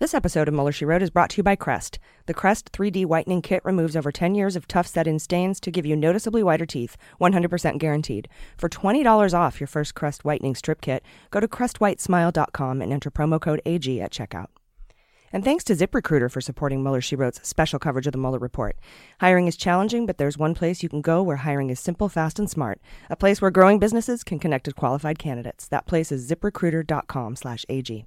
This episode of Mueller She Wrote is brought to you by Crest. The Crest 3D whitening kit removes over 10 years of tough set in stains to give you noticeably whiter teeth, 100% guaranteed. For $20 off your first Crest whitening strip kit, go to crestwhitesmile.com and enter promo code AG at checkout. And thanks to ZipRecruiter for supporting Mueller She Wrote's special coverage of the Mueller Report. Hiring is challenging, but there's one place you can go where hiring is simple, fast, and smart. A place where growing businesses can connect with qualified candidates. That place is ziprecruiter.com slash AG.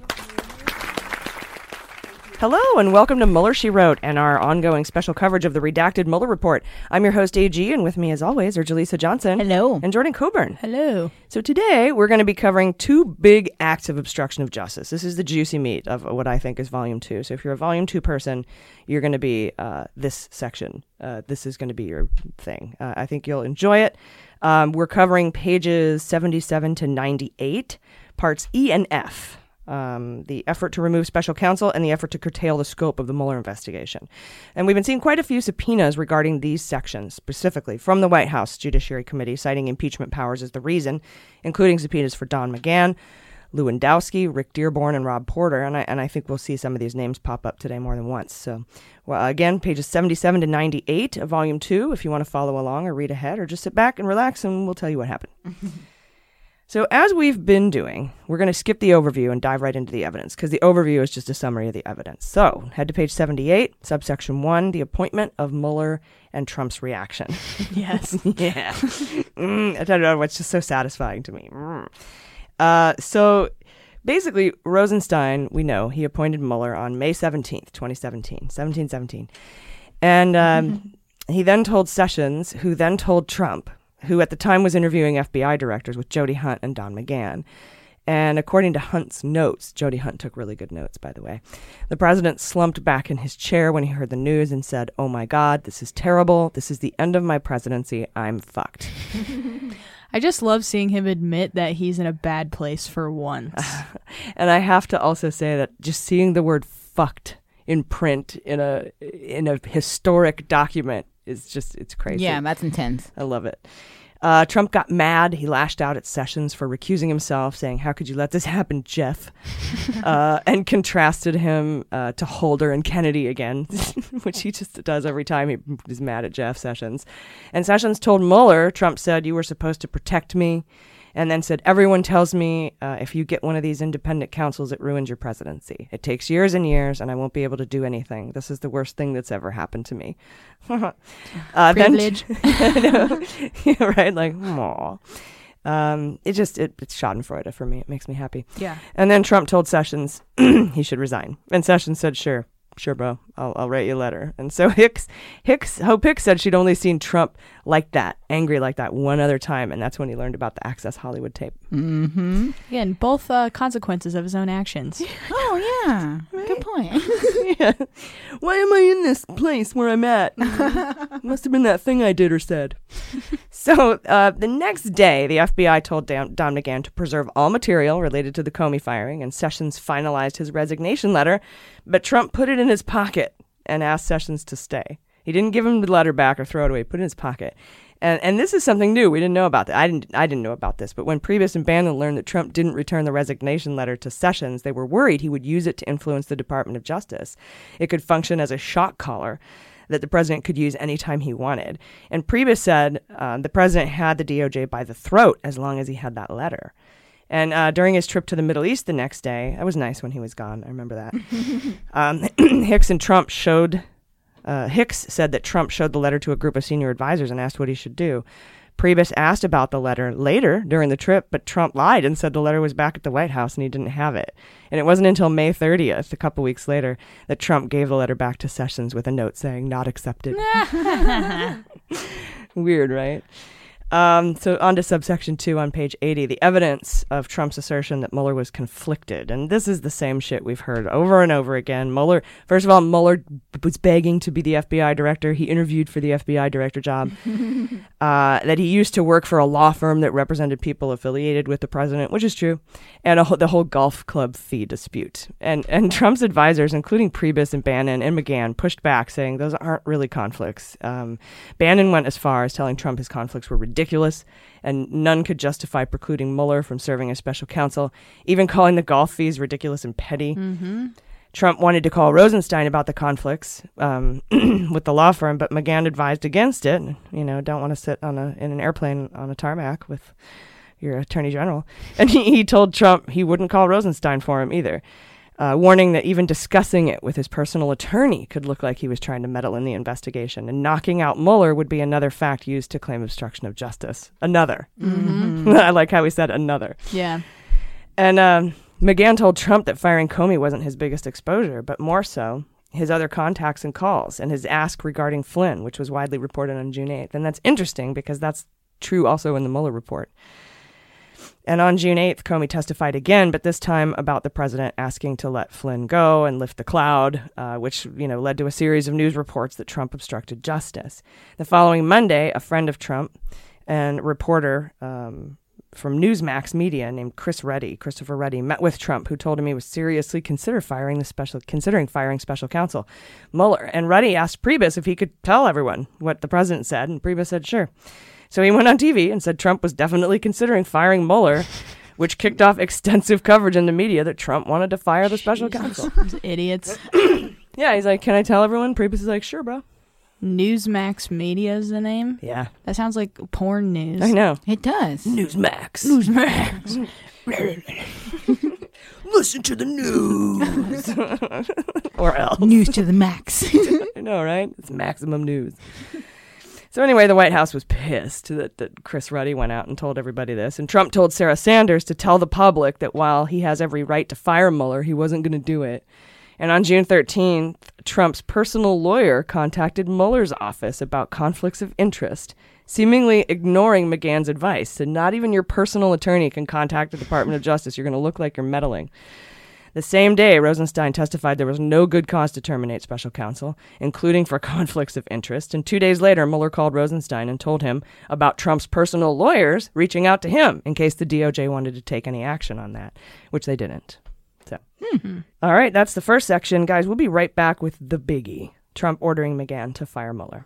Hello, and welcome to Mueller She Wrote and our ongoing special coverage of the redacted Mueller report. I'm your host, AG, and with me, as always, are Jaleesa Johnson. Hello. And Jordan Coburn. Hello. So today, we're going to be covering two big acts of obstruction of justice. This is the juicy meat of what I think is Volume 2. So if you're a Volume 2 person, you're going to be uh, this section. Uh, this is going to be your thing. Uh, I think you'll enjoy it. Um, we're covering pages 77 to 98, parts E and F um, the effort to remove special counsel and the effort to curtail the scope of the Mueller investigation. And we've been seeing quite a few subpoenas regarding these sections, specifically from the White House Judiciary Committee, citing impeachment powers as the reason, including subpoenas for Don McGahn. Lewandowski, Rick Dearborn, and Rob Porter, and I, and I think we'll see some of these names pop up today more than once. So, well, again, pages 77 to 98 of Volume 2, if you want to follow along or read ahead, or just sit back and relax, and we'll tell you what happened. So, as we've been doing, we're going to skip the overview and dive right into the evidence because the overview is just a summary of the evidence. So, head to page 78, subsection 1, the appointment of Mueller and Trump's reaction. Yes. yeah. Mm, I don't know, what's just so satisfying to me. Mm. Uh, so, basically, Rosenstein, we know, he appointed Mueller on May 17th, 2017, 1717. And um, he then told Sessions, who then told Trump, who at the time was interviewing FBI directors with Jody Hunt and Don McGahn. And according to Hunt's notes, Jody Hunt took really good notes, by the way. The president slumped back in his chair when he heard the news and said, Oh my God, this is terrible. This is the end of my presidency. I'm fucked. I just love seeing him admit that he's in a bad place for once. and I have to also say that just seeing the word fucked in print in a in a historic document is just it's crazy. Yeah, that's intense. I love it. Uh, Trump got mad. He lashed out at Sessions for recusing himself, saying, How could you let this happen, Jeff? uh, and contrasted him uh, to Holder and Kennedy again, which he just does every time he is mad at Jeff Sessions. And Sessions told Mueller, Trump said, You were supposed to protect me. And then said, Everyone tells me uh, if you get one of these independent counsels, it ruins your presidency. It takes years and years, and I won't be able to do anything. This is the worst thing that's ever happened to me. uh, Privilege. Then, yeah, right? Like, aw. Um, it just it, it's Schadenfreude for me. It makes me happy. Yeah. And then Trump told Sessions he should resign, and Sessions said, "Sure, sure, bro. I'll I'll write you a letter." And so Hicks Hicks Hope Hicks said she'd only seen Trump like that, angry like that, one other time, and that's when he learned about the Access Hollywood tape. Mm-hmm. Again, both uh, consequences of his own actions. Oh yeah, good point. yeah. Why am I in this place where I'm at? Must have been that thing I did or said. so uh, the next day, the FBI told Don, Don McGahn to preserve all material related to the Comey firing, and Sessions finalized his resignation letter, but Trump put it in his pocket and asked Sessions to stay. He didn't give him the letter back or throw it away. He put it in his pocket. And and this is something new. We didn't know about that. I didn't I didn't know about this. But when Priebus and Bannon learned that Trump didn't return the resignation letter to Sessions, they were worried he would use it to influence the Department of Justice. It could function as a shock collar that the president could use anytime he wanted. And Priebus said uh, the president had the DOJ by the throat as long as he had that letter. And uh, during his trip to the Middle East the next day, that was nice when he was gone. I remember that. um, Hicks and Trump showed Uh, Hicks said that Trump showed the letter to a group of senior advisors and asked what he should do. Priebus asked about the letter later during the trip, but Trump lied and said the letter was back at the White House and he didn't have it. And it wasn't until May 30th, a couple weeks later, that Trump gave the letter back to Sessions with a note saying, not accepted. Weird, right? Um, so on to subsection two on page 80, the evidence of Trump's assertion that Mueller was conflicted. And this is the same shit we've heard over and over again. Mueller, first of all, Mueller was begging to be the FBI director. He interviewed for the FBI director job. uh, that he used to work for a law firm that represented people affiliated with the president, which is true, and a, the whole golf club fee dispute. And, and Trump's advisors, including Priebus and Bannon and McGahn, pushed back, saying those aren't really conflicts. Um, Bannon went as far as telling Trump his conflicts were ridiculous and none could justify precluding Mueller from serving as special counsel, even calling the golf fees ridiculous and petty. Trump wanted to call Rosenstein about the conflicts um, with the law firm, but McGahn advised against it. You know, don't want to sit on a in an airplane on a tarmac with your attorney general. And he, he told Trump he wouldn't call Rosenstein for him either, uh, warning that even discussing it with his personal attorney could look like he was trying to meddle in the investigation. And knocking out Mueller would be another fact used to claim obstruction of justice. Another. I like how he said another. Yeah. And um, McGahn told Trump that firing Comey wasn't his biggest exposure, but more so his other contacts and calls and his ask regarding Flynn, which was widely reported on June 8th. And that's interesting because that's true also in the Mueller report. And on June 8th, Comey testified again, but this time about the president asking to let Flynn go and lift the cloud, uh, which you know led to a series of news reports that Trump obstructed justice. The following Monday, a friend of Trump and reporter um, from Newsmax Media named Chris Ruddy, Christopher Ruddy, met with Trump, who told him he was seriously consider firing the special, considering firing special counsel Mueller. And Ruddy asked Priebus if he could tell everyone what the president said, and Priebus said sure. So he went on TV and said Trump was definitely considering firing Mueller, which kicked off extensive coverage in the media that Trump wanted to fire the special counsel. Idiots. Yeah, he's like, "Can I tell everyone?" Priebus is like, "Sure, bro." Newsmax Media is the name. Yeah, That sounds like porn news. I know. It does. Newsmax. Newsmax. Listen to the news, or else. News to the max. I know, right? It's maximum news. So anyway, the White House was pissed that, that Chris Ruddy went out and told everybody this, and Trump told Sarah Sanders to tell the public that while he has every right to fire Mueller, he wasn't going to do it. And on June 13th, Trump's personal lawyer contacted Mueller's office about conflicts of interest, seemingly ignoring McGahn's advice. So not even your personal attorney can contact the Department of Justice. You're going to look like you're meddling. The same day, Rosenstein testified there was no good cause to terminate special counsel, including for conflicts of interest. And two days later, Mueller called Rosenstein and told him about Trump's personal lawyers reaching out to him in case the DOJ wanted to take any action on that, which they didn't. So, mm-hmm. all right, that's the first section. Guys, we'll be right back with the biggie Trump ordering McGahn to fire Mueller.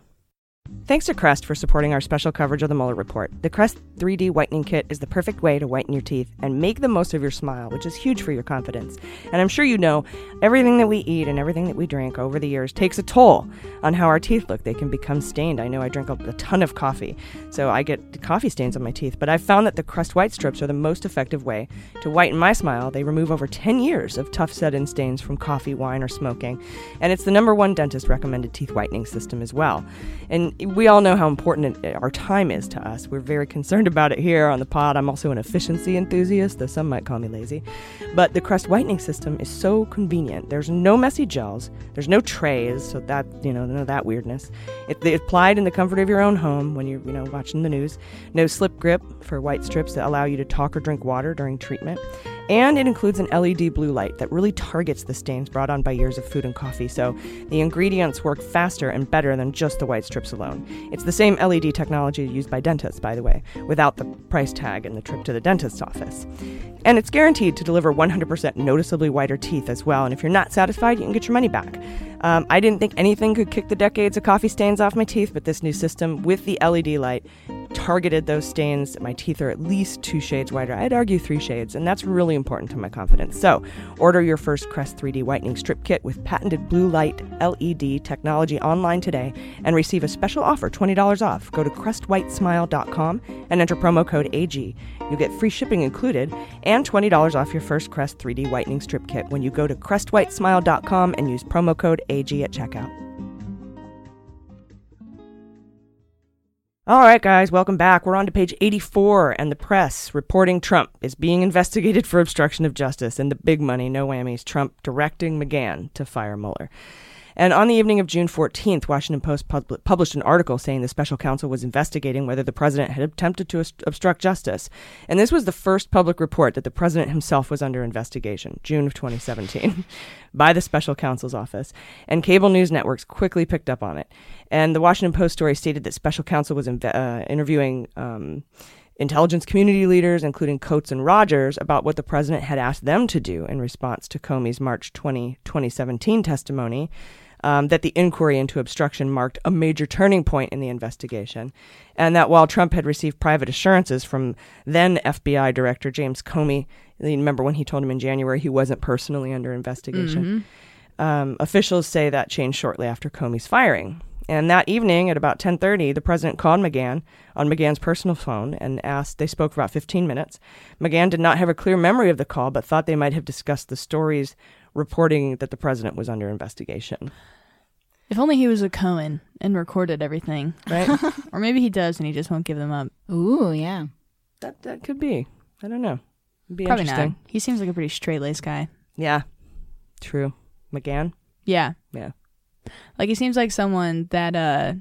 Thanks to Crest for supporting our special coverage of the Mueller report. The Crest 3D whitening kit is the perfect way to whiten your teeth and make the most of your smile, which is huge for your confidence. And I'm sure you know, everything that we eat and everything that we drink over the years takes a toll on how our teeth look. They can become stained. I know I drink a, a ton of coffee, so I get coffee stains on my teeth, but I've found that the Crest white strips are the most effective way to whiten my smile. They remove over 10 years of tough set-in stains from coffee, wine, or smoking, and it's the number one dentist recommended teeth whitening system as well. And we all know how important it, our time is to us. We're very concerned about it here on the pod. I'm also an efficiency enthusiast, though some might call me lazy. But the Crest whitening system is so convenient. There's no messy gels. There's no trays, so that you know, of that weirdness. It, it's applied in the comfort of your own home when you're you know watching the news. No slip grip for white strips that allow you to talk or drink water during treatment. And it includes an LED blue light that really targets the stains brought on by years of food and coffee, so the ingredients work faster and better than just the white strips alone. It's the same LED technology used by dentists, by the way, without the price tag and the trip to the dentist's office. And it's guaranteed to deliver 100% noticeably whiter teeth as well, and if you're not satisfied, you can get your money back. Um, I didn't think anything could kick the decades of coffee stains off my teeth, but this new system with the LED light targeted those stains. My teeth are at least two shades whiter. I'd argue three shades, and that's really important to my confidence. So, order your first Crest 3D whitening strip kit with patented blue light LED technology online today and receive a special offer $20 off. Go to crestwhitesmile.com and enter promo code AG. You get free shipping included and $20 off your first Crest 3D whitening strip kit when you go to crestwhitesmile.com and use promo code AG at checkout. All right, guys, welcome back. We're on to page 84, and the press reporting Trump is being investigated for obstruction of justice and the big money, no whammies, Trump directing McGahn to fire Mueller. And on the evening of June 14th, Washington Post pub- published an article saying the special counsel was investigating whether the president had attempted to obst- obstruct justice. And this was the first public report that the president himself was under investigation, June of 2017, by the special counsel's office. And cable news networks quickly picked up on it. And the Washington Post story stated that special counsel was inve- uh, interviewing. Um, intelligence community leaders, including Coats and Rogers, about what the president had asked them to do in response to Comey's March 20, 2017 testimony um, that the inquiry into obstruction marked a major turning point in the investigation, and that while Trump had received private assurances from then FBI Director James Comey, you remember when he told him in January he wasn't personally under investigation, um, officials say that changed shortly after Comey's firing. And that evening at about 10:30, the president called McGahn on McGahn's personal phone and asked. They spoke for about 15 minutes. McGahn did not have a clear memory of the call, but thought they might have discussed the stories reporting that the president was under investigation. If only he was a Cohen and recorded everything. Right? or maybe he does and he just won't give them up. Ooh, yeah. that that could be. I don't know. It'd be Probably interesting. not. He seems like a pretty straight laced guy. Yeah. True. McGahn? Yeah. Yeah. Like he seems like someone that uh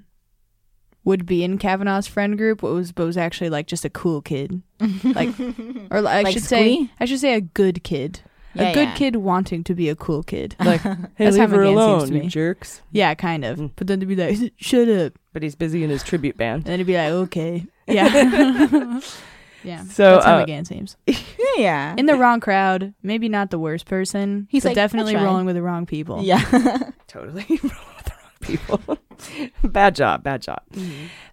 would be in Kavanaugh's friend group, but was but was actually like just a cool kid. Like or I Like should say Squee? I should say a good kid. Yeah, a good yeah. kid wanting to be a cool kid. Like, hey, leave her alone, you jerks. Yeah, kind of. Mm. But then to be like, shut up. But he's busy in his tribute band. And then he'd be like, okay. Yeah. yeah. So, That's how uh, McGahn seems. Yeah, yeah. In the wrong crowd, maybe not the worst person. He's like, definitely "I rolling with the wrong people. yeah. Totally. With the wrong people. bad job. Bad job.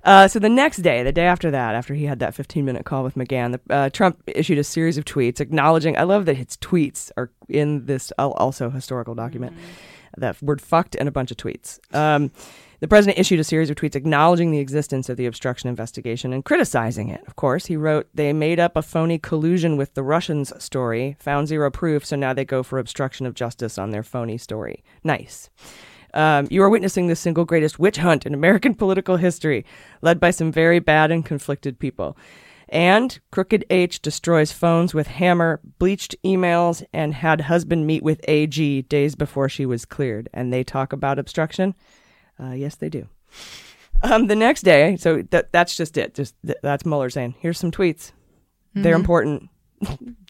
Uh, so the next day, the day after that, after he had that 15 minute call with McGahn, the, uh, Trump issued a series of tweets acknowledging. I love that his tweets are in this also historical document. That word fucked and a bunch of tweets. Um, the president issued a series of tweets acknowledging the existence of the obstruction investigation and criticizing it. Of course, he wrote, They made up a phony collusion with the Russians story, found zero proof, so now they go for obstruction of justice on their phony story. Nice. Um, you are witnessing the single greatest witch hunt in American political history, led by some very bad and conflicted people. And Crooked H destroys phones with hammer, bleached emails, and had husband meet with AG days before she was cleared. And they talk about obstruction? Uh, yes, they do. Um, the next day, so that that's just it. Just th- that's Mueller saying, "Here's some tweets. They're important.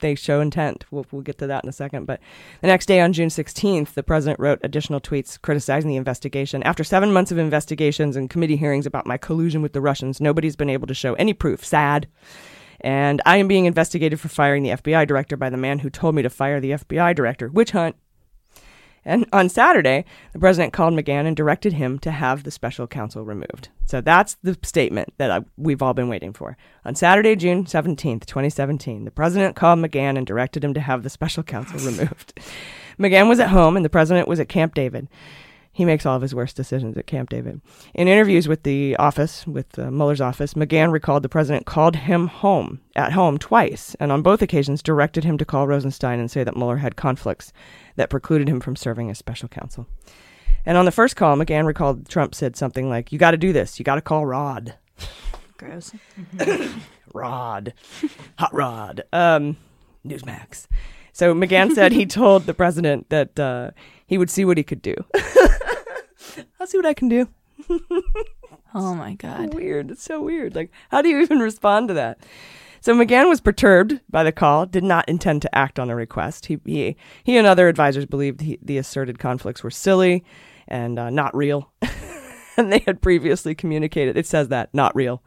They show intent." We'll we'll get to that in a second. But the next day, on June 16th, the president wrote additional tweets criticizing the investigation. After seven months of investigations and committee hearings about my collusion with the Russians, nobody's been able to show any proof. Sad. And I am being investigated for firing the FBI director by the man who told me to fire the FBI director. Witch hunt. And on Saturday, the president called McGahn and directed him to have the special counsel removed. So that's the statement that I, we've all been waiting for. On Saturday, June 17th, 2017, the president called McGahn and directed him to have the special counsel removed. McGahn was at home and the president was at Camp David. He makes all of his worst decisions at Camp David. In interviews with the office, with uh, Mueller's office, McGahn recalled the president called him home, at home, twice, and on both occasions directed him to call Rosenstein and say that Mueller had conflicts that precluded him from serving as special counsel. And on the first call, McGahn recalled Trump said something like, You got to do this. You got to call Rod. Gross. Rod. Hot Rod. Um, Newsmax. So McGahn said he told the president that uh, he would see what he could do. I'll see what I can do. Oh my god. Weird. It's so weird. Like, how do you even respond to that? So McGahn was perturbed by the call, did not intend to act on the request. He he, he and other advisors believed he, the asserted conflicts were silly and uh, not real. and they had previously communicated, it says that, not real.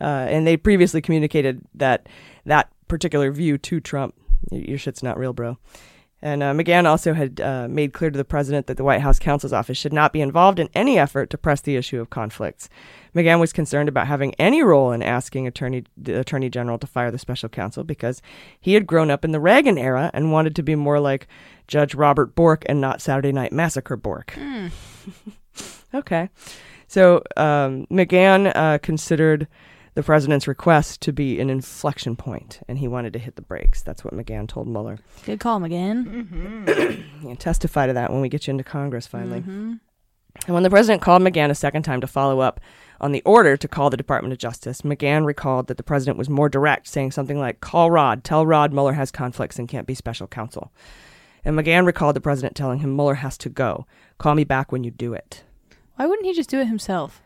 Uh, and they previously communicated that that particular view to Trump. Your shit's not real, bro. And uh, McGahn also had uh, made clear to the president that the White House counsel's office should not be involved in any effort to press the issue of conflicts. McGahn was concerned about having any role in asking attorney the attorney general to fire the special counsel because he had grown up in the Reagan era and wanted to be more like Judge Robert Bork and not Saturday Night Massacre Bork. okay, so um, McGahn uh, considered the president's request to be an inflection point, and he wanted to hit the brakes. That's what McGahn told Mueller. Good call, McGahn. Mm-hmm. Yeah, testify to that when we get you into Congress finally. Mm-hmm. And when the president called McGahn a second time to follow up On the order to call the Department of Justice, McGahn recalled that the president was more direct, saying something like, Call Rod, tell Rod Mueller has conflicts and can't be special counsel. And McGahn recalled the president telling him Mueller has to go. Call me back when you do it. Why wouldn't he just do it himself?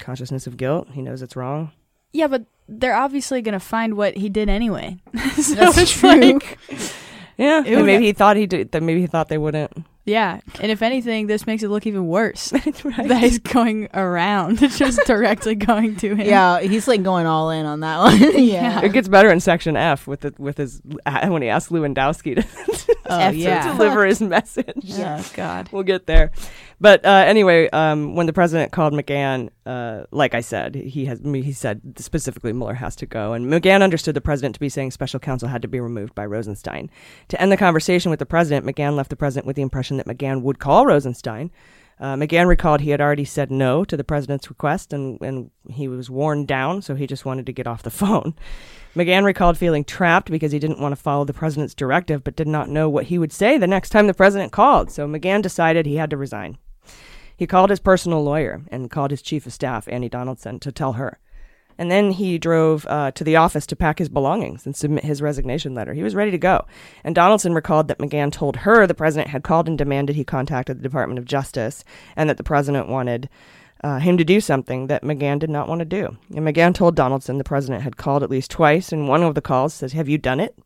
Consciousness of guilt. He knows it's wrong. Yeah, but they're obviously gonna find what he did anyway. so That's it's true. like, Yeah, Ew. and maybe he thought he did. That maybe he thought they wouldn't. yeah. And if anything, this makes it look even worse. right. That he's going around, just directly going to him. Yeah, he's like going all in on that one. yeah. It gets better in section F with the, with his when he asks Lewandowski to, Oh F- yeah. to deliver his message. Oh God. We'll get there. But uh, anyway, um, when the president called McGahn, uh, like I said, he has he said specifically Mueller has to go, and McGahn understood the president to be saying special counsel had to be removed by Rosenstein. To end the conversation with the president, McGahn left the president with the impression that McGahn would call Rosenstein. Uh, McGahn recalled he had already said no to the president's request, and, and he was worn down, so he just wanted to get off the phone. McGahn recalled feeling trapped because he didn't want to follow the president's directive, but did not know what he would say the next time the president called. So McGahn decided he had to resign. He called his personal lawyer and called his chief of staff, Annie Donaldson, to tell her. And then he drove uh, to the office to pack his belongings and submit his resignation letter. He was ready to go. And Donaldson recalled that McGahn told her the president had called and demanded he contacted the Department of Justice and that the president wanted uh, him to do something that McGahn did not want to do. And McGahn told Donaldson the president had called at least twice, and one of the calls says, Have you done it?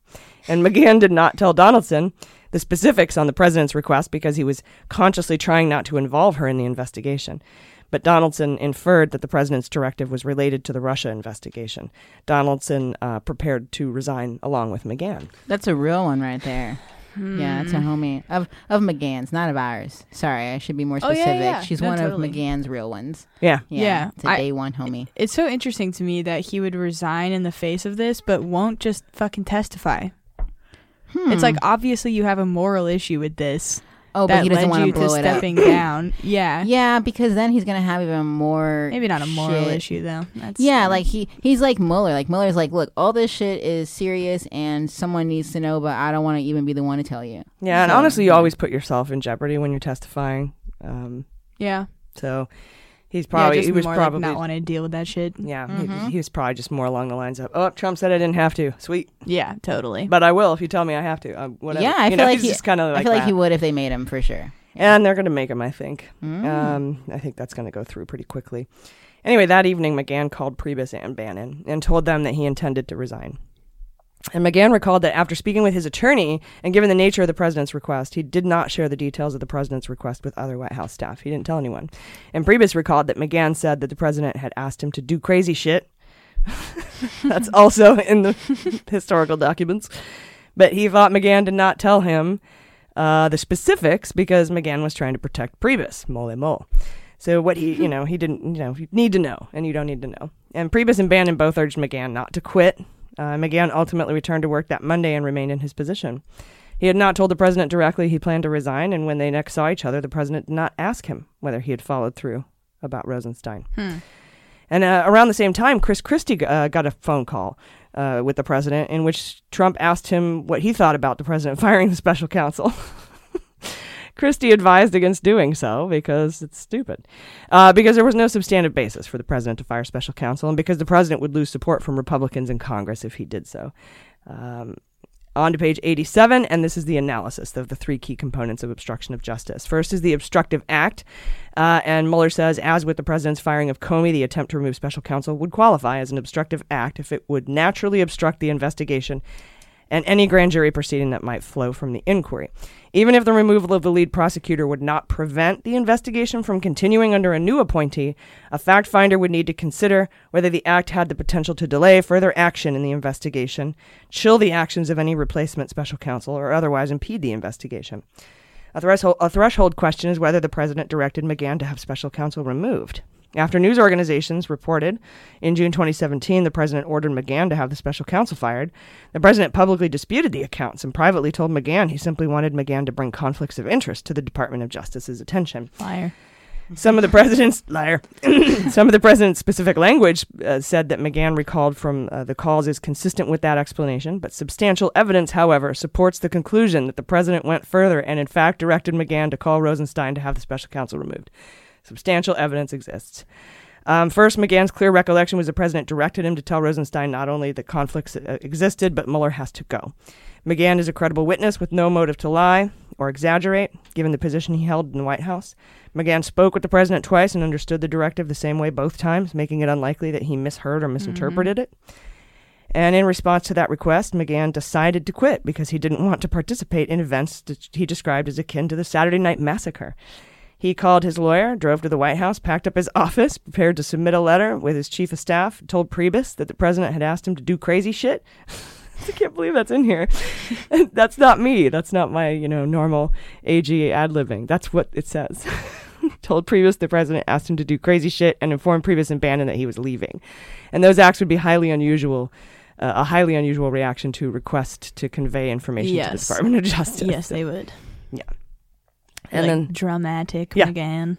And McGahn did not tell Donaldson the specifics on the president's request because he was consciously trying not to involve her in the investigation. But Donaldson inferred that the president's directive was related to the Russia investigation. Donaldson uh, prepared to resign along with McGahn. That's a real one right there. Yeah, it's a homie of of McGahn's, not of ours. Sorry, I should be more Oh, yeah, specific. yeah. She's No, one totally. of McGahn's real ones. Yeah. Yeah, Yeah, it's a I- day one homie. It's so interesting to me that he would resign in the face of this, but won't just fucking testify. It's like obviously you have a moral issue with this. Oh, but that he doesn't led want you to blow to it up. stepping down. Yeah. Yeah, because then he's gonna have even more. Maybe not a moral shit. issue though. That's Yeah, like he he's like Mueller. Like Mueller's like, look, all this shit is serious, and someone needs to know, but I don't want to even be the one to tell you. Yeah, and honestly, you always put yourself in jeopardy when you're testifying. Um, yeah. so he's yeah, probably just he was probably like not wanting to deal with that shit. yeah Mm-hmm. he, he was probably just more along the lines of oh Trump said I didn't have to sweet Yeah, totally. but I will if you tell me I have to uh, whatever Yeah, I you feel know, like he's he, just kind of like I feel like he would if they made him for sure. and they're going to make him I think Mm. um, I think that's going to go through pretty quickly anyway that evening McGahn called Priebus and Bannon and told them that he intended to resign and McGahn recalled that after speaking with his attorney and given the nature of the president's request, he did not share the details of the president's request with other White House staff. He didn't tell anyone. And Priebus recalled that McGahn said that the president had asked him to do crazy shit. That's also in the historical documents. But he thought McGahn did not tell him uh, the specifics because McGahn was trying to protect Priebus, mole mole. So what he, you know, he didn't, you know, you need to know, and you don't need to know. And Priebus and Bannon both urged McGahn not to quit. Uh, McGahn ultimately returned to work that Monday and remained in his position. He had not told the president directly he planned to resign, and when they next saw each other, the president did not ask him whether he had followed through about Rosenstein. And uh, around the same time, Chris Christie uh, got a phone call uh, with the president in which Trump asked him what he thought about the president firing the special counsel. Christie advised against doing so because it's stupid. Uh, because there was no substantive basis for the president to fire special counsel, and because the president would lose support from Republicans in Congress if he did so. Um, on to page 87, and this is the analysis of the three key components of obstruction of justice. First is the obstructive act, uh, and Mueller says, as with the president's firing of Comey, the attempt to remove special counsel would qualify as an obstructive act if it would naturally obstruct the investigation and any grand jury proceeding that might flow from the inquiry. Even if the removal of the lead prosecutor would not prevent the investigation from continuing under a new appointee, a fact finder would need to consider whether the act had the potential to delay further action in the investigation, chill the actions of any replacement special counsel, or otherwise impede the investigation. A threshold, a threshold question is whether the president directed McGahn to have special counsel removed. After news organizations reported in June 2017 the president ordered McGahn to have the special counsel fired, the president publicly disputed the accounts and privately told McGahn he simply wanted McGahn to bring conflicts of interest to the Department of Justice's attention. Liar. Some of the president's liar. Some of the president's specific language uh, said that McGahn recalled from uh, the calls is consistent with that explanation, but substantial evidence, however, supports the conclusion that the president went further and in fact directed McGahn to call Rosenstein to have the special counsel removed. Substantial evidence exists. Um, first, McGahn's clear recollection was the president directed him to tell Rosenstein not only that conflicts uh, existed, but Mueller has to go. McGahn is a credible witness with no motive to lie or exaggerate, given the position he held in the White House. McGahn spoke with the president twice and understood the directive the same way both times, making it unlikely that he misheard or misinterpreted it. And in response to that request, McGahn decided to quit because he didn't want to participate in events that he described as akin to the Saturday Night Massacre. He called his lawyer, drove to the White House, packed up his office, prepared to submit a letter with his chief of staff, told Priebus that the president had asked him to do crazy shit. I can't believe that's in here. that's not me. That's not my, you know, normal AG ad libbing. That's what it says. told Priebus the president asked him to do crazy shit and informed Priebus and Bannon that he was leaving. And those acts would be highly unusual uh, a highly unusual reaction to request to convey information to the Department of Justice. Yes, they would. Yeah. Like, And then dramatic Yeah. again.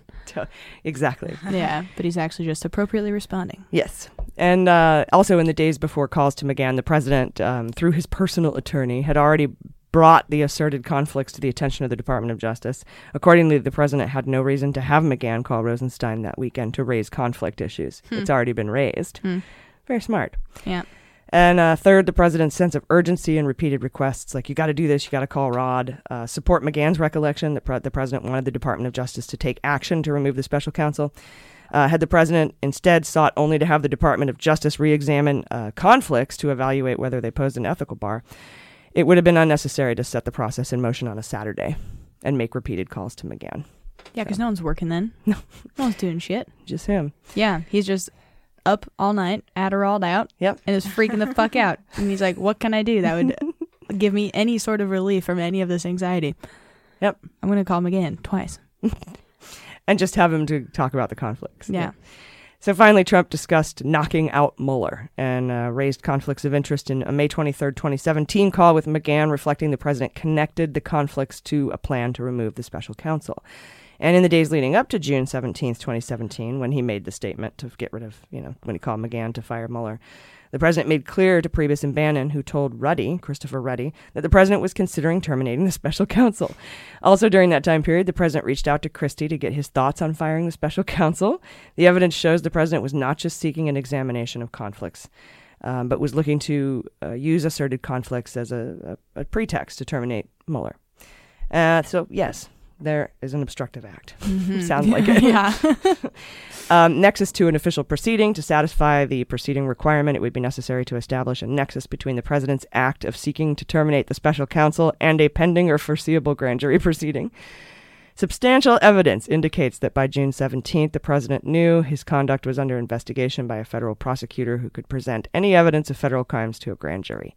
exactly. yeah, but he's actually just appropriately responding. Yes. And uh, also in the days before calls to McGahn, the president, um, through his personal attorney, had already brought the asserted conflicts to the attention of the Department of Justice. Accordingly, the president had no reason to have McGahn call Rosenstein that weekend to raise conflict issues. Hmm. It's already been raised. Hmm. Very smart. Yeah. And uh, third, the president's sense of urgency and repeated requests like, you got to do this, you got to call Rod. Uh, support McGahn's recollection that pre- the president wanted the Department of Justice to take action to remove the special counsel. Uh, had the president instead sought only to have the Department of Justice re examine uh, conflicts to evaluate whether they posed an ethical bar, it would have been unnecessary to set the process in motion on a Saturday and make repeated calls to McGahn. Yeah, because no one's working then. No. No one's doing shit. Just him. Yeah, he's just up all night, Adderall out. Yep. And is freaking the fuck out. And he's like, what can I do that would give me any sort of relief from any of this anxiety? Yep. I'm going to call him again twice. and just have him to talk about the conflicts. Yeah. So finally, Trump discussed knocking out Mueller and uh, raised conflicts of interest in a May 23rd, 2017 call with McGahn, reflecting the president connected the conflicts to a plan to remove the special counsel. And in the days leading up to June 17th, 2017, when he made the statement to get rid of, you know, when he called McGahn to fire Mueller, the president made clear to Priebus and Bannon, who told Ruddy, Christopher Ruddy, that the president was considering terminating the special counsel. Also, during that time period, the president reached out to Christie to get his thoughts on firing the special counsel. The evidence shows the president was not just seeking an examination of conflicts, um, but was looking to uh, use asserted conflicts as a, a, a pretext to terminate Mueller. Uh, so, yes, there is an obstructive act. Mhm. Sounds like it. Yeah. um, nexus to an official proceeding. To satisfy the proceeding requirement, it would be necessary to establish a nexus between the president's act of seeking to terminate the special counsel and a pending or foreseeable grand jury proceeding. Substantial evidence indicates that by June 17th, the president knew his conduct was under investigation by a federal prosecutor who could present any evidence of federal crimes to a grand jury.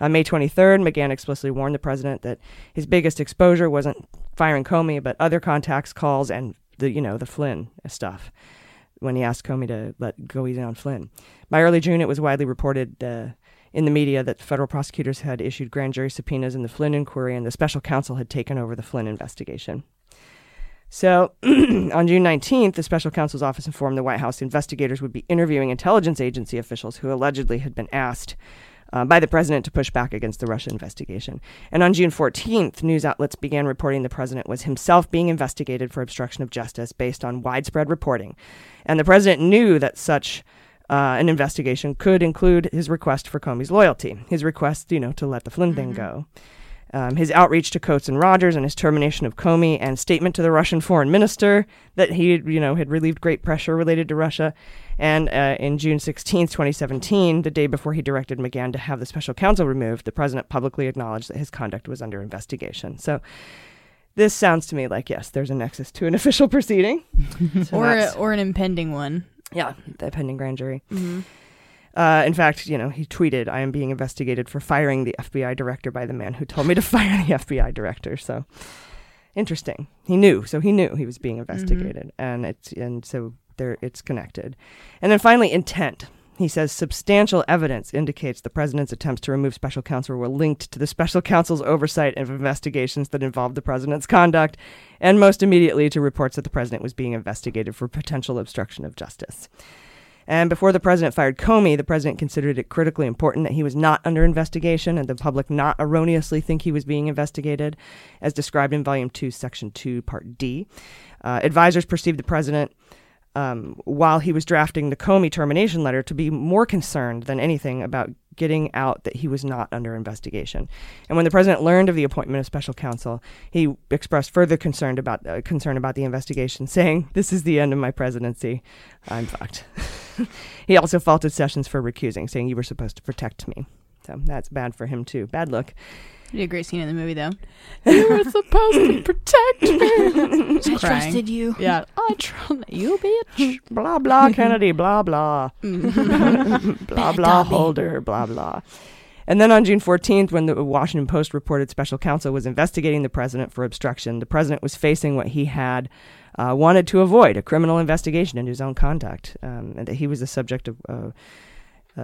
On May 23rd, McGahn explicitly warned the president that his biggest exposure wasn't firing Comey, but other contacts, calls, and the you know the Flynn stuff. When he asked Comey to let go easy on Flynn, by early June, it was widely reported. Uh, in the media, that federal prosecutors had issued grand jury subpoenas in the Flynn inquiry, and the special counsel had taken over the Flynn investigation. So, on June 19th, the special counsel's office informed the White House investigators would be interviewing intelligence agency officials who allegedly had been asked uh, by the president to push back against the Russia investigation. And on June 14th, news outlets began reporting the president was himself being investigated for obstruction of justice based on widespread reporting. And the president knew that such uh, an investigation could include his request for Comey's loyalty, his request, you know, to let the Flynn thing go. Um, his outreach to Coats and Rogers and his termination of Comey and statement to the Russian foreign minister that he, you know, had relieved great pressure related to Russia. And uh, in June 16, 2017, the day before he directed McGahn to have the special counsel removed, the president publicly acknowledged that his conduct was under investigation. So this sounds to me like, yes, there's a nexus to an official proceeding. So or, a, or an impending one. yeah, the pending grand jury. Mhm. Uh, in fact, you know, he tweeted, "I am being investigated for firing the FBI director by the man who told me to fire the FBI director." So interesting. He knew, so he knew he was being investigated, and it's and so there it's connected. And then finally, intent. He says substantial evidence indicates the president's attempts to remove special counsel were linked to the special counsel's oversight of investigations that involved the president's conduct, and most immediately to reports that the president was being investigated for potential obstruction of justice. And before the president fired Comey, the president considered it critically important that he was not under investigation and the public not erroneously think he was being investigated, as described in Volume 2, Section 2, Part D. Uh, advisors perceived the president um, while he was drafting the Comey termination letter to be more concerned than anything about getting out that he was not under investigation. And when the president learned of the appointment of special counsel, he expressed further concern about uh, concern about the investigation, saying, "This is the end of my presidency. I'm fucked." he also faulted Sessions for recusing, saying, "You were supposed to protect me." So that's bad for him too. Bad look. You did a great scene in the movie, though. you were supposed to protect me. I trusted you. Yeah, I trust you, bitch. blah blah Kennedy, blah blah, blah blah Holder, blah blah. And then on June 14th, when the Washington Post reported special counsel was investigating the president for obstruction, the president was facing what he had uh, wanted to avoid a criminal investigation into his own conduct, um, and that he was the subject of. Uh,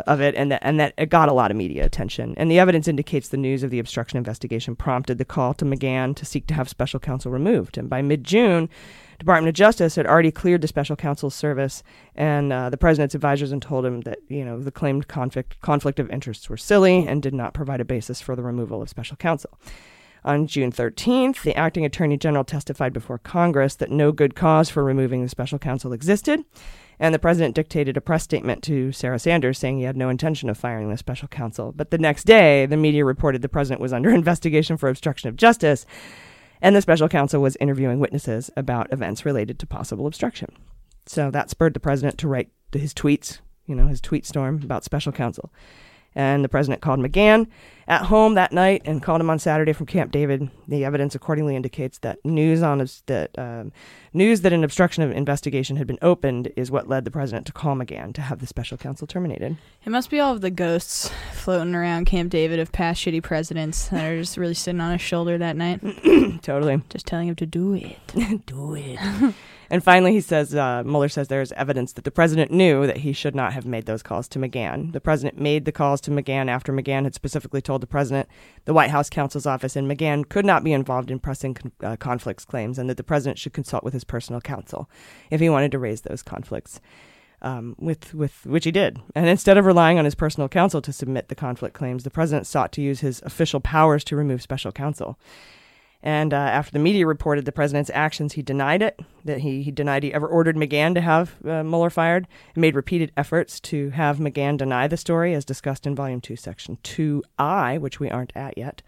of it, and that and that it got a lot of media attention. And the evidence indicates the news of the obstruction investigation prompted the call to McGahn to seek to have special counsel removed. And by mid-June, Department of Justice had already cleared the special counsel's service, and uh, the president's advisors and told him that you know the claimed conflict conflict of interests were silly and did not provide a basis for the removal of special counsel. On June 13th, the acting attorney general testified before Congress that no good cause for removing the special counsel existed. And the president dictated a press statement to Sarah Sanders saying he had no intention of firing the special counsel. But the next day, the media reported the president was under investigation for obstruction of justice, and the special counsel was interviewing witnesses about events related to possible obstruction. So that spurred the president to write his tweets, you know, his tweet storm about special counsel. And the president called McGahn at home that night and called him on Saturday from Camp David. The evidence accordingly indicates that news on that um, news that an obstruction of investigation had been opened is what led the president to call McGahn to have the special counsel terminated. It must be all of the ghosts floating around Camp David of past shitty presidents that are just really sitting on his shoulder that night, totally. just telling him to do it. Do it. and finally, he says uh, Mueller says there is evidence that the president knew that he should not have made those calls to McGahn. The president made the calls to McGahn after McGahn had specifically told the president the White House counsel's office and McGahn could not be involved in pressing con- uh, conflicts claims, and that the president should consult with his personal counsel if he wanted to raise those conflicts. Um, with with which he did, and instead of relying on his personal counsel to submit the conflict claims, the president sought to use his official powers to remove special counsel. And uh, after the media reported the president's actions, he denied it. That he, he denied he ever ordered McGahn to have uh, Mueller fired. And made repeated efforts to have McGahn deny the story, as discussed in Volume Two, Section Two I, which we aren't at yet.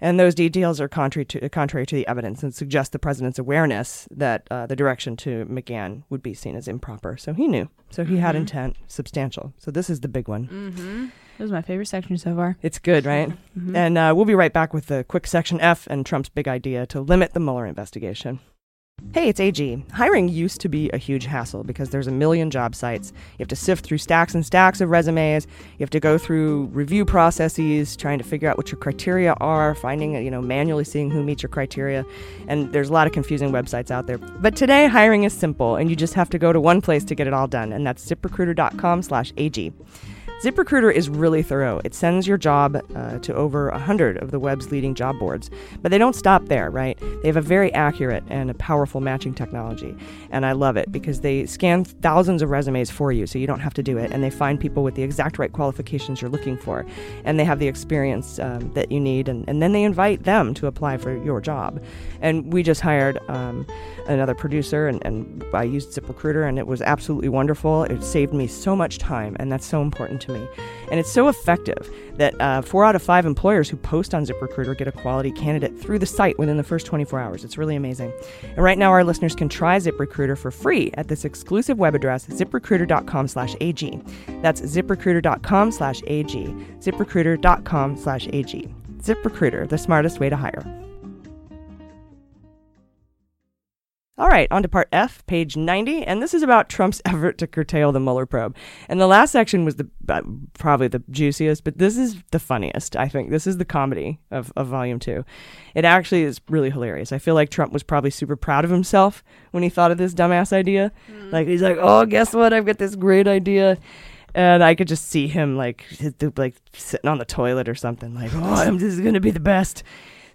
And those details are contrary to, contrary to the evidence and suggest the president's awareness that uh, the direction to McGahn would be seen as improper. So he knew. So he had intent, substantial. So this is the big one. Mm-hmm. This is my favorite section so far. It's good, right? And uh, we'll be right back with the quick section F and Trump's big idea to limit the Mueller investigation. Hey, it's AG. Hiring used to be a huge hassle because there's a million job sites. You have to sift through stacks and stacks of resumes. You have to go through review processes, trying to figure out what your criteria are, finding, you know, manually seeing who meets your criteria. And there's a lot of confusing websites out there. But today, hiring is simple, and you just have to go to one place to get it all done, and that's ziprecruiter.com slash AG. ZipRecruiter is really thorough. It sends your job uh, to over 100 of the web's leading job boards. But they don't stop there, right? They have a very accurate and a powerful matching technology. And I love it because they scan thousands of resumes for you so you don't have to do it. And they find people with the exact right qualifications you're looking for. And they have the experience um, that you need. And, and then they invite them to apply for your job. And we just hired um, another producer, and, and I used ZipRecruiter, and it was absolutely wonderful. It saved me so much time, and that's so important to And it's so effective that uh, four out of five employers who post on ZipRecruiter get a quality candidate through the site within the first 24 hours. It's really amazing. And right now, our listeners can try ZipRecruiter for free at this exclusive web address, ziprecruiter.com slash AG. That's ziprecruiter.com slash AG. ZipRecruiter.com slash AG. ZipRecruiter, the smartest way to hire. All right, on to part F, page 90, and this is about Trump's effort to curtail the Mueller probe. And the last section was the uh, probably the juiciest, but this is the funniest, I think. This is the comedy of, of volume 2. It actually is really hilarious. I feel like Trump was probably super proud of himself when he thought of this dumbass idea. Like he's like, "Oh, guess what? I've got this great idea." And I could just see him like like sitting on the toilet or something like, "Oh, I'm, this is going to be the best."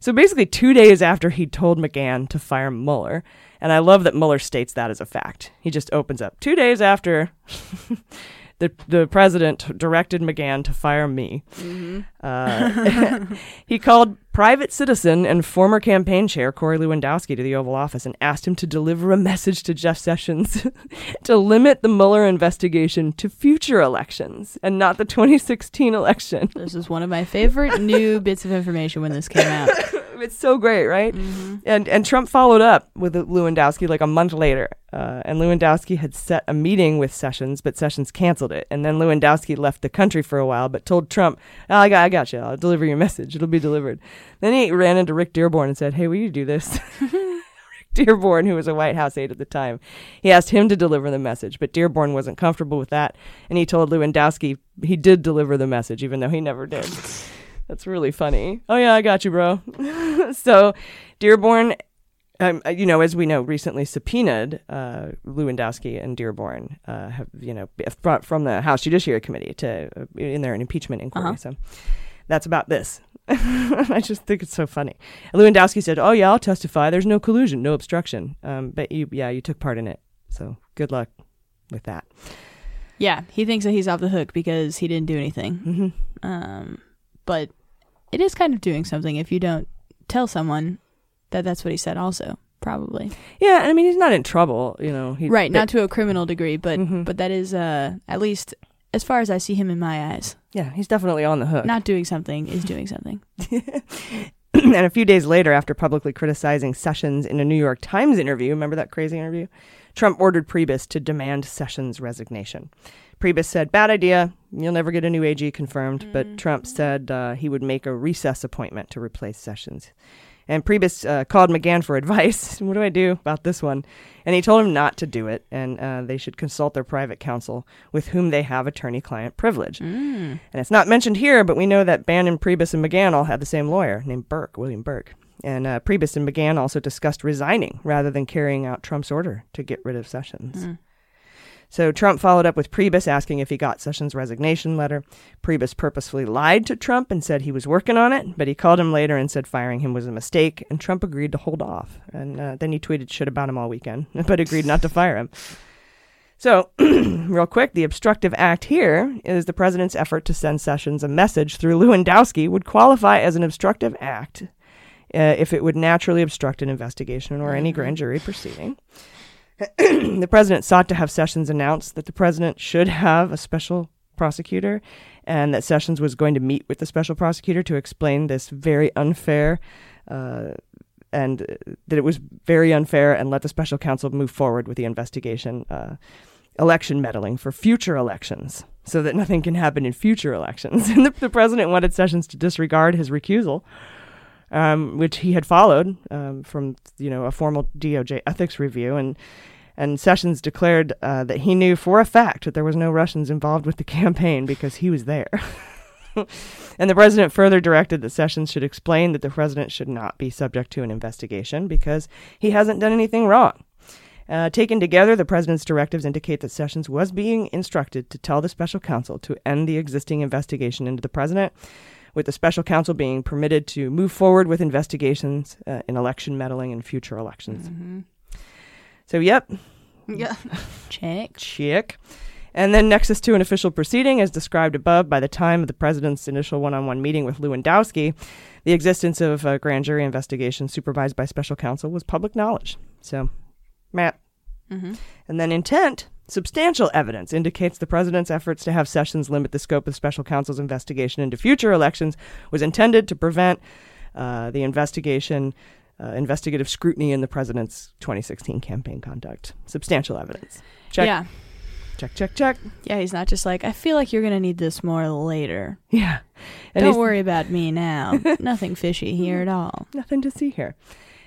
So basically, two days after he told McGahn to fire Mueller, And I love that Mueller states that as a fact. He just opens up two days after the the president directed McGahn to fire me. Uh, he called private citizen and former campaign chair Corey Lewandowski to the Oval Office and asked him to deliver a message to Jeff Sessions to limit the Mueller investigation to future elections and not the 2016 election. This is one of my favorite new bits of information when this came out. It's so great, right? And and Trump followed up with Lewandowski like a month later, uh, and Lewandowski had set a meeting with Sessions, but Sessions canceled it. And then Lewandowski left the country for a while, but told Trump, oh, "I got, I got you. I'll deliver your message. It'll be delivered." Then he ran into Rick Dearborn and said, "Hey, will you do this?" Dearborn, who was a White House aide at the time, he asked him to deliver the message, but Dearborn wasn't comfortable with that, and he told Lewandowski he did deliver the message, even though he never did. That's really funny. Oh yeah, I got you, bro. so, Dearborn, um, uh, you know, as we know, recently subpoenaed uh, Lewandowski and Dearborn, uh, have you know brought from the House Judiciary Committee to uh, in their impeachment inquiry. Uh-huh. So, that's about this. I just think it's so funny. Lewandowski said, "Oh yeah, I'll testify. There's no collusion, no obstruction. Um, but you, yeah, you took part in it. So good luck with that." Yeah, he thinks that he's off the hook because he didn't do anything. Mhm. Um, but it is kind of doing something if you don't tell someone that that's what he said. Also, probably Yeah, I mean he's not in trouble, you know. He, right, but- not to a criminal degree, but Mhm. but that is uh at least as far as I see him in my eyes. yeah, he's definitely on the hook. Not doing something is doing something. and a few days later, after publicly criticizing Sessions in a New York Times interview, remember that crazy interview? Trump ordered Priebus to demand Sessions' resignation. Priebus said, Bad idea. You'll never get a new AG confirmed. But Trump said uh, he would make a recess appointment to replace Sessions. And Priebus uh, called McGahn for advice. what do I do about this one? And he told him not to do it, and uh, they should consult their private counsel with whom they have attorney client privilege. And it's not mentioned here, but we know that Bannon, Priebus, and McGahn all had the same lawyer named Burck, William Burck. And uh, Priebus and McGahn also discussed resigning rather than carrying out Trump's order to get rid of Sessions. So Trump followed up with Priebus asking if he got Sessions' resignation letter. Priebus purposefully lied to Trump and said he was working on it, but he called him later and said firing him was a mistake, and Trump agreed to hold off. And uh, then he tweeted shit about him all weekend, but agreed not to fire him. So, real quick, the obstructive act here is the president's effort to send Sessions a message through Lewandowski would qualify as an obstructive act uh, if it would naturally obstruct an investigation or any grand jury proceeding. the president sought to have Sessions announce that the president should have a special prosecutor and that Sessions was going to meet with the special prosecutor to explain this very unfair uh, and uh, that it was very unfair and let the special counsel move forward with the investigation uh, election meddling for future elections so that nothing can happen in future elections and the, the president wanted sessions to disregard his recusal um, which he had followed um, from you know a formal DOJ ethics review, and and Sessions declared uh, that he knew for a fact that there was no Russians involved with the campaign because he was there. and the president further directed that Sessions should explain that the president should not be subject to an investigation because he hasn't done anything wrong. Uh, taken together, the president's directives indicate that Sessions was being instructed to tell the special counsel to end the existing investigation into the president, with the special counsel being permitted to move forward with investigations uh, in election meddling in future elections. So, yep, Yeah. Check. check. And then nexus to an official proceeding, as described above, by the time of the president's initial one on one meeting with Lewandowski, the existence of a grand jury investigation supervised by special counsel was public knowledge. So, Matt. And then intent, substantial evidence indicates the president's efforts to have Sessions limit the scope of special counsel's investigation into future elections was intended to prevent uh, the investigation, uh, investigative scrutiny in the president's 2016 campaign conduct. Substantial evidence. Check. Yeah. Check, check, check. Yeah, he's not just like, I feel like you're going to need this more later. Yeah. And Don't worry about me now. Nothing fishy here at all. Nothing to see here.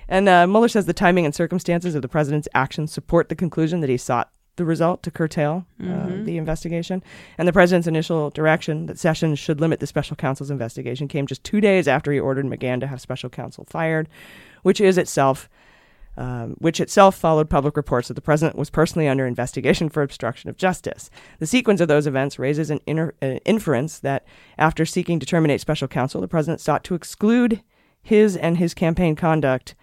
And uh, Mueller says the timing and circumstances of the president's actions support the conclusion that he sought the result to curtail uh, the investigation. And the president's initial direction that Sessions should limit the special counsel's investigation came just two days after he ordered McGahn to have special counsel fired, which is itself. Um, which itself followed public reports that the president was personally under investigation for obstruction of justice. The sequence of those events raises an inner, uh, inference that after seeking to terminate special counsel, the president sought to exclude his and his campaign conduct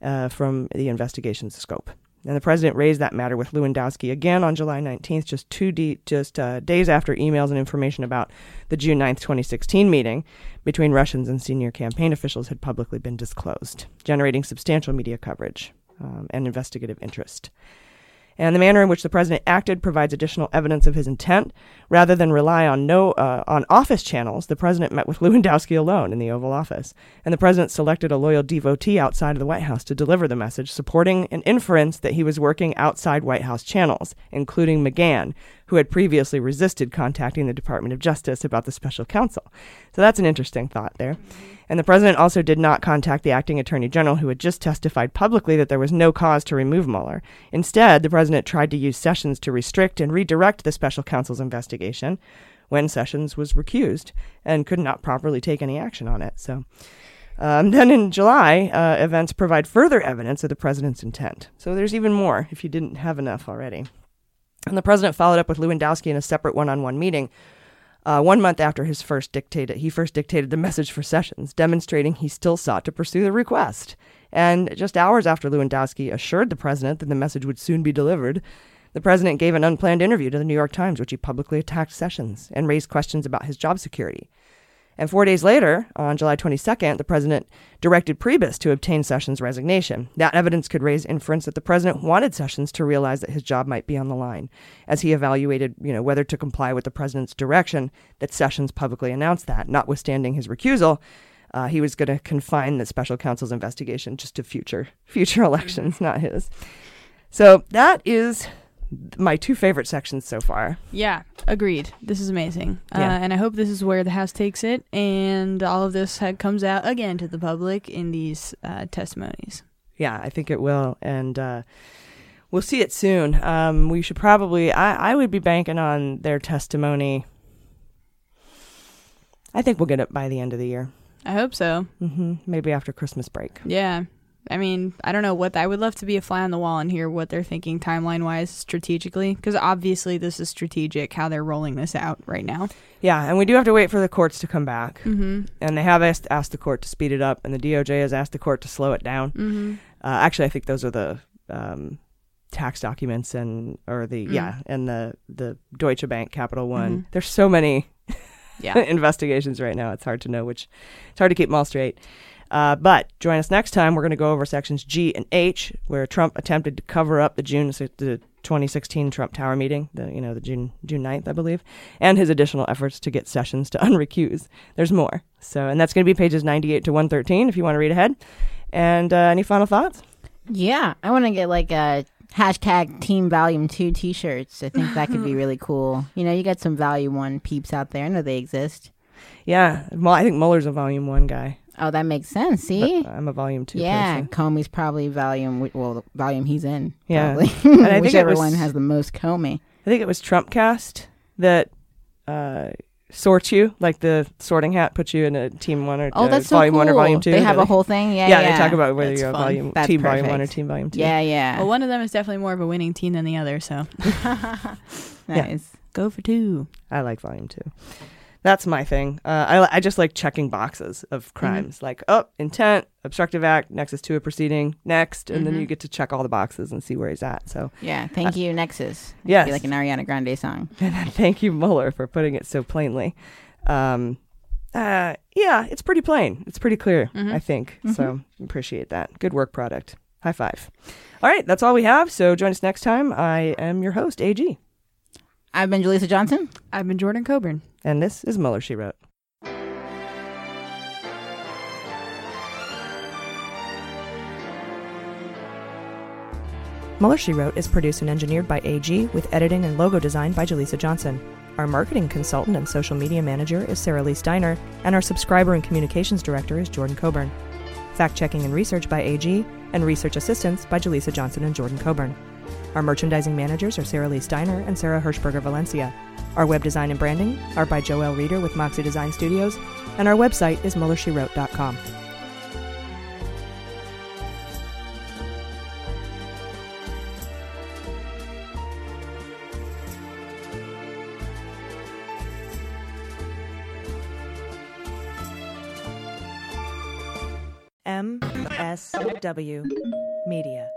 uh, from the investigation's scope. And the president raised that matter with Lewandowski again on July 19th, just two de- just uh, days after emails and information about the June 9th, 2016 meeting between Russians and senior campaign officials had publicly been disclosed, generating substantial media coverage um, and investigative interest. And the manner in which the president acted provides additional evidence of his intent. Rather than rely on no uh, on office channels, the president met with Lewandowski alone in the Oval Office, and the president selected a loyal devotee outside of the White House to deliver the message, supporting an inference that he was working outside White House channels, including McGahn, who had previously resisted contacting the Department of Justice about the special counsel. So that's an interesting thought there. And the president also did not contact the acting attorney general, who had just testified publicly that there was no cause to remove Mueller. Instead, the president tried to use Sessions to restrict and redirect the special counsel's investigation when Sessions was recused and could not properly take any action on it. So. Um, then in July, uh, events provide further evidence of the president's intent. So there's even more if you didn't have enough already. And the president followed up with Lewandowski in a separate one-on-one meeting uh, one month after his first dictated, he first dictated the message for Sessions, demonstrating he still sought to pursue the request. And just hours after Lewandowski assured the president that the message would soon be delivered, the president gave an unplanned interview to the New York Times, which he publicly attacked Sessions and raised questions about his job security. And four days later, on July 22nd, the president directed Priebus to obtain Sessions' resignation. That evidence could raise inference that the president wanted Sessions to realize that his job might be on the line, as he evaluated, you know, whether to comply with the president's direction that Sessions publicly announced that, notwithstanding his recusal. Uh, he was going to confine the special counsel's investigation just to future future elections, not his. So that is my two favorite sections so far. Yeah, agreed. This is amazing. Yeah. Uh, and I hope this is where the House takes it and all of this ha- comes out again to the public in these uh, testimonies. Yeah, I think it will. And uh, we'll see it soon. Um, we should probably, I, I would be banking on their testimony. I think we'll get it by the end of the year. I hope so. hmm Maybe after Christmas break. Yeah. I mean, I don't know what I would love to be a fly on the wall and hear what they're thinking timeline wise strategically because obviously this is strategic how they're rolling this out right now. Yeah, and we do have to wait for the courts to come back. Mhm. And they have asked, asked the court to speed it up, and the DOJ has asked the court to slow it down. Mhm. Uh, actually, I think those are the um, tax documents and or the Mm. yeah and the the Deutsche Bank Capital One. Mhm. There's so many Yeah. investigations right now. It's hard to know which. It's hard to keep them all straight. Uh, but join us next time. We're going to go over sections G and H, where Trump attempted to cover up the June the 2016 Trump Tower meeting, the you know the June June 9th, I believe, and his additional efforts to get Sessions to unrecuse. There's more. So, and that's going to be pages 98 to 113 if you want to read ahead. And uh, any final thoughts? Yeah, I want to get like a hashtag Team Volume Two T-shirts. I think that could be really cool. You know, you got some Volume One peeps out there. I know they exist. Yeah. Well, I think Mueller's a Volume One guy. Oh, that makes sense. See, But I'm a Volume Two. yeah, person. Comey's probably Volume. well, the volume he's in. Yeah. probably. And I think it whichever was- one has the most Comey. I think it was Trumpcast that uh, sorts you, like the sorting hat puts you in a team one or Oh, uh, that's so volume cool. one or volume two. They have don't a whole thing. Yeah, yeah, yeah. they talk about whether That's you're a fun. volume That's team volume one or team volume two. Yeah, yeah. Well, one of them is definitely more of a winning team than the other, so nice. go for two. I like volume two. That's my thing. Uh, I I just like checking boxes of Mm-hmm. crimes, like oh intent, obstructive act, nexus to a proceeding, next, and then Mhm. you get to check all the boxes and see where he's at. So Yeah, thank you, Nexus. yes. Be like an Ariana Grande song. Thank you, Mueller, for putting it so plainly. Um, uh, yeah, it's pretty plain. It's pretty clear, Mhm. I think. So appreciate that. Good work, product. High five. All right, that's all we have. So join us next time. I am your host, AG, I've been Jaleesa Johnson. I've been Jordan Coburn. and this is Mueller, She Wrote. Mueller, She Wrote is produced and engineered by AG with editing and logo design by Jaleesa Johnson. Our marketing consultant and social media manager is Sarah Lee Steiner, and our subscriber and communications director is Jordan Coburn. Fact checking and research by AG, and research assistance by Jaleesa Johnson and Jordan Coburn. Our merchandising managers are Sarah Lee Steiner and Sarah Hirschberger Valencia. Our web design and branding are by Joelle Reeder with Moxie Design Studios, and our website is MuellerSheWrote.com. MSW Media.